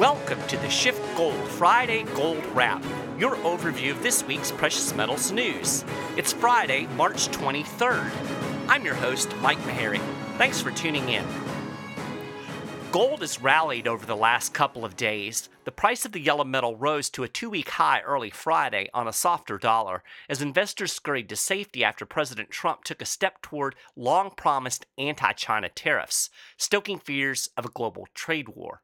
Welcome to the SchiffGold Friday Gold Wrap, your overview of this week's precious metals news. It's Friday, March 23rd. I'm your host, Mike Maharrey. Thanks for tuning in. Gold has rallied over the last couple of days. The price of the yellow metal rose to a two week high early Friday on a softer dollar as investors scurried to safety after President Trump took a step toward long promised anti China tariffs, stoking fears of a global trade war.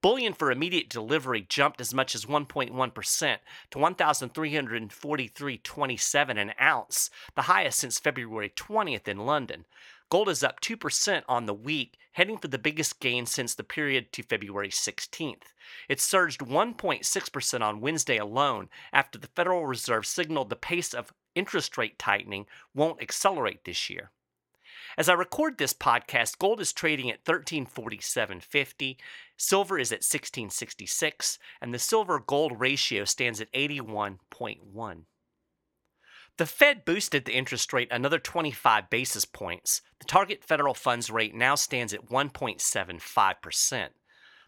Bullion for immediate delivery jumped as much as 1.1% to 1,343.27 an ounce, the highest since February 20th in London. Gold is up 2% on the week, heading for the biggest gain since the period to February 16th. It surged 1.6% on Wednesday alone after the Federal Reserve signaled the pace of interest rate tightening won't accelerate this year. As I record this podcast, gold is trading at 1347.50, silver is at 1666, and the silver gold ratio stands at 81.1. The Fed boosted the interest rate another 25 basis points. The target federal funds rate now stands at 1.75%.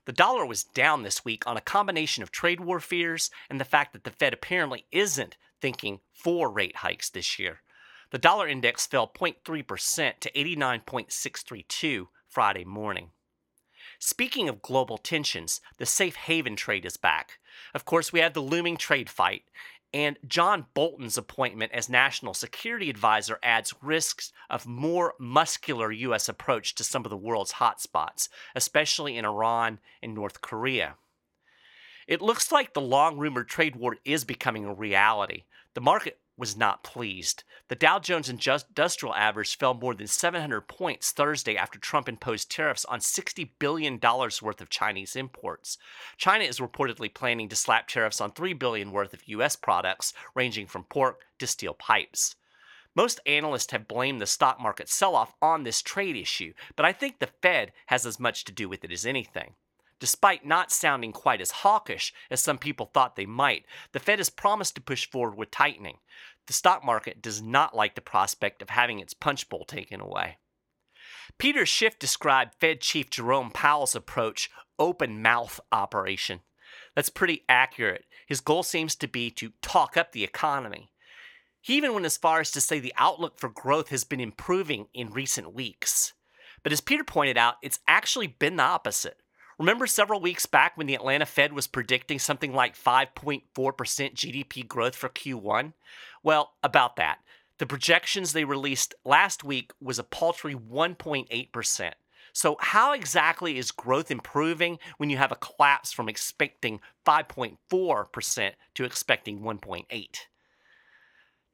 The dollar was down this week on a combination of trade war fears and the fact that the Fed apparently isn't thinking for rate hikes this year. The dollar index fell 0.3% to 89.632 Friday morning. Speaking of global tensions, the safe haven trade is back. Of course, we have the looming trade fight, and John Bolton's appointment as National Security Advisor adds risks of more muscular U.S. approach to some of the world's hotspots, especially in Iran and North Korea. It looks like the long rumored trade war is becoming a reality. The market was not pleased. The Dow Jones Industrial Average fell more than 700 points Thursday after Trump imposed tariffs on $60 billion worth of Chinese imports. China is reportedly planning to slap tariffs on 3 billion worth of U.S. products, ranging from pork to steel pipes. Most analysts have blamed the stock market sell off on this trade issue, but I think the Fed has as much to do with it as anything. Despite not sounding quite as hawkish as some people thought they might, the Fed has promised to push forward with tightening. The stock market does not like the prospect of having its punch bowl taken away. Peter Schiff described Fed Chief Jerome Powell's approach open mouth operation. That's pretty accurate. His goal seems to be to talk up the economy. He even went as far as to say the outlook for growth has been improving in recent weeks. But as Peter pointed out, it's actually been the opposite. Remember several weeks back when the Atlanta Fed was predicting something like 5.4% GDP growth for Q1? Well, about that. The projections they released last week was a paltry 1.8%. So, how exactly is growth improving when you have a collapse from expecting 5.4% to expecting 1.8?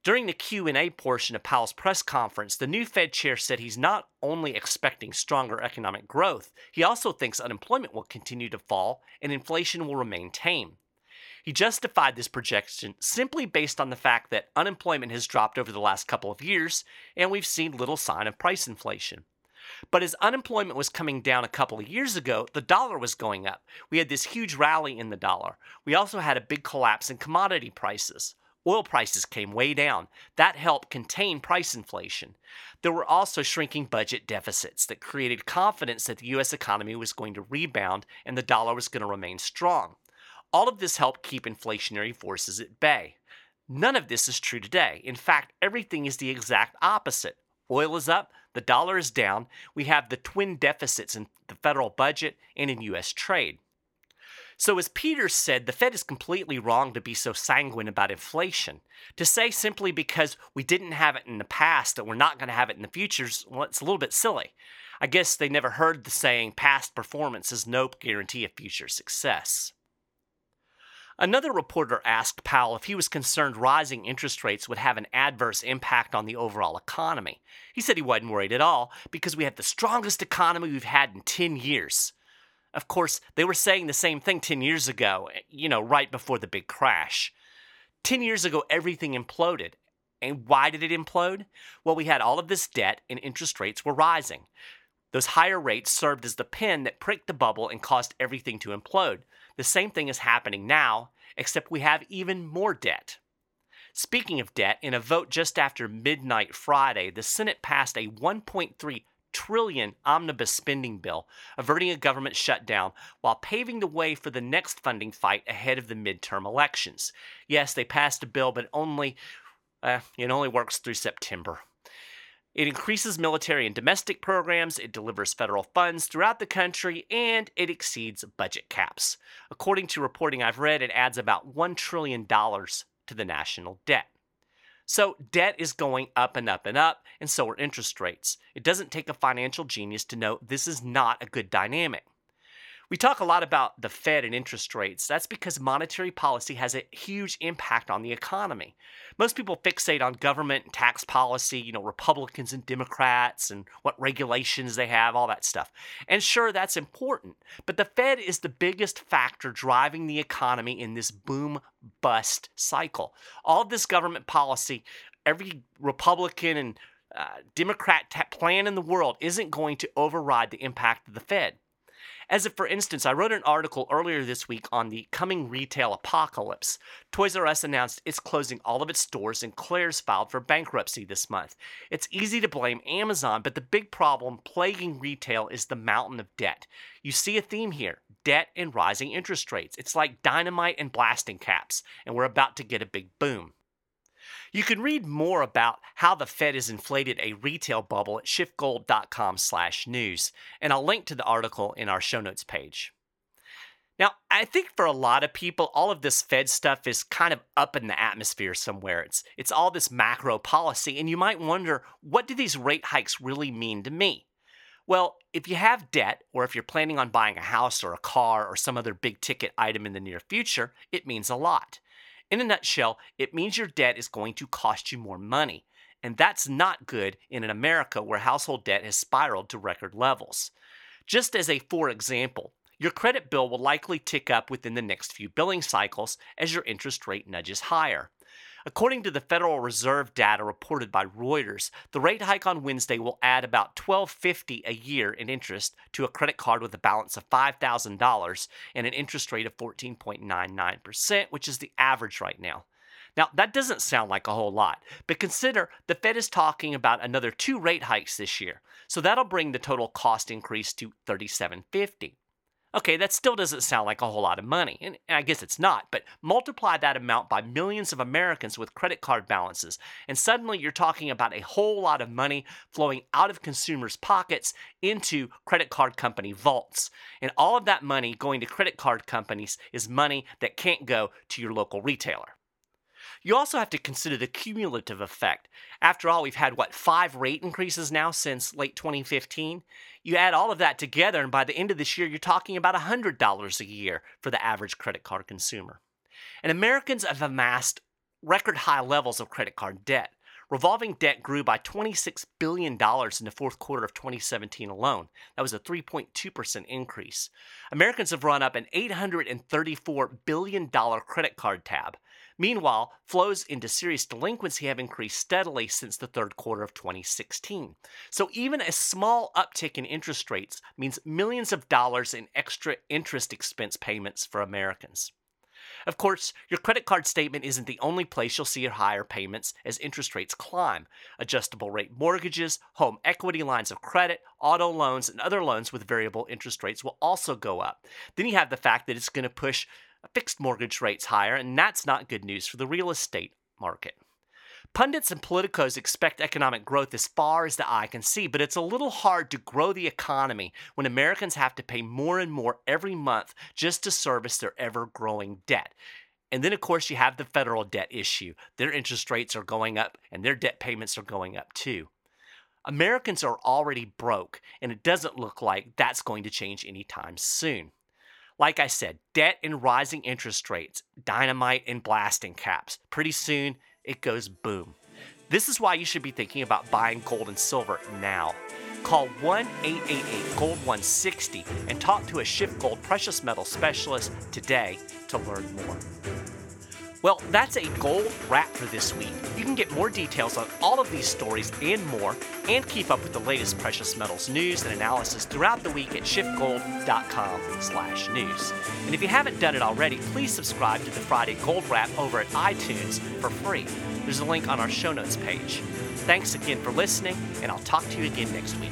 During the Q&A portion of Powell's press conference, the new Fed chair said he's not only expecting stronger economic growth, he also thinks unemployment will continue to fall and inflation will remain tame. He justified this projection simply based on the fact that unemployment has dropped over the last couple of years and we've seen little sign of price inflation. But as unemployment was coming down a couple of years ago, the dollar was going up. We had this huge rally in the dollar. We also had a big collapse in commodity prices. Oil prices came way down. That helped contain price inflation. There were also shrinking budget deficits that created confidence that the U.S. economy was going to rebound and the dollar was going to remain strong. All of this helped keep inflationary forces at bay. None of this is true today. In fact, everything is the exact opposite. Oil is up, the dollar is down, we have the twin deficits in the federal budget and in U.S. trade. So, as Peter said, the Fed is completely wrong to be so sanguine about inflation. To say simply because we didn't have it in the past that we're not going to have it in the future, well, it's a little bit silly. I guess they never heard the saying, past performance is no guarantee of future success. Another reporter asked Powell if he was concerned rising interest rates would have an adverse impact on the overall economy. He said he wasn't worried at all because we have the strongest economy we've had in 10 years. Of course, they were saying the same thing 10 years ago, eh, you know, right before the big crash. 10 years ago, everything imploded. And why did it implode? Well, we had all of this debt and interest rates were rising. Those higher rates served as the pin that pricked the bubble and caused everything to implode. The same thing is happening now, except we have even more debt. Speaking of debt, in a vote just after midnight Friday, the Senate passed a $1.3 trillion omnibus spending bill, averting a government shutdown while paving the way for the next funding fight ahead of the midterm elections. Yes, they passed a bill, but only uh, it only works through September. It increases military and domestic programs, it delivers federal funds throughout the country, and it exceeds budget caps. According to reporting I've read, it adds about $1 trillion to the national debt. So, debt is going up and up and up, and so are interest rates. It doesn't take a financial genius to know this is not a good dynamic. We talk a lot about the Fed and interest rates. That's because monetary policy has a huge impact on the economy. Most people fixate on government and tax policy, you know, Republicans and Democrats and what regulations they have, all that stuff. And sure, that's important. But the Fed is the biggest factor driving the economy in this boom bust cycle. All this government policy, every Republican and uh, Democrat t- plan in the world isn't going to override the impact of the Fed. As if, for instance, I wrote an article earlier this week on the coming retail apocalypse. Toys R Us announced it's closing all of its stores, and Claire's filed for bankruptcy this month. It's easy to blame Amazon, but the big problem plaguing retail is the mountain of debt. You see a theme here debt and rising interest rates. It's like dynamite and blasting caps, and we're about to get a big boom. You can read more about how the Fed has inflated a retail bubble at schiffgold.com/news, and I'll link to the article in our show notes page. Now, I think for a lot of people, all of this Fed stuff is kind of up in the atmosphere somewhere. It's it's all this macro policy, and you might wonder, what do these rate hikes really mean to me? Well, if you have debt, or if you're planning on buying a house or a car or some other big ticket item in the near future, it means a lot. In a nutshell, it means your debt is going to cost you more money. And that's not good in an America where household debt has spiraled to record levels. Just as a for example, your credit bill will likely tick up within the next few billing cycles as your interest rate nudges higher. According to the Federal Reserve data reported by Reuters, the rate hike on Wednesday will add about 1250 a year in interest to a credit card with a balance of $5,000 and an interest rate of 14.99%, which is the average right now. Now, that doesn't sound like a whole lot, but consider the Fed is talking about another two rate hikes this year. So that'll bring the total cost increase to 3750. Okay, that still doesn't sound like a whole lot of money, and I guess it's not, but multiply that amount by millions of Americans with credit card balances, and suddenly you're talking about a whole lot of money flowing out of consumers' pockets into credit card company vaults. And all of that money going to credit card companies is money that can't go to your local retailer. You also have to consider the cumulative effect. After all, we've had, what, five rate increases now since late 2015? You add all of that together, and by the end of this year, you're talking about $100 a year for the average credit card consumer. And Americans have amassed record high levels of credit card debt. Revolving debt grew by $26 billion in the fourth quarter of 2017 alone. That was a 3.2% increase. Americans have run up an $834 billion credit card tab. Meanwhile, flows into serious delinquency have increased steadily since the third quarter of 2016. So even a small uptick in interest rates means millions of dollars in extra interest expense payments for Americans. Of course, your credit card statement isn't the only place you'll see higher payments as interest rates climb. Adjustable rate mortgages, home equity lines of credit, auto loans, and other loans with variable interest rates will also go up. Then you have the fact that it's going to push fixed mortgage rates higher, and that's not good news for the real estate market. Pundits and politicos expect economic growth as far as the eye can see, but it's a little hard to grow the economy when Americans have to pay more and more every month just to service their ever growing debt. And then, of course, you have the federal debt issue. Their interest rates are going up, and their debt payments are going up too. Americans are already broke, and it doesn't look like that's going to change anytime soon. Like I said, debt and rising interest rates, dynamite and blasting caps. Pretty soon, it goes boom. This is why you should be thinking about buying gold and silver now. Call 1 888 Gold 160 and talk to a SchiffGold precious metal specialist today to learn more. Well, that's a gold wrap for this week. You can get more details on all of these stories and more, and keep up with the latest precious metals news and analysis throughout the week at schiffgold.com/news. And if you haven't done it already, please subscribe to the Friday Gold Wrap over at iTunes for free. There's a link on our show notes page. Thanks again for listening, and I'll talk to you again next week.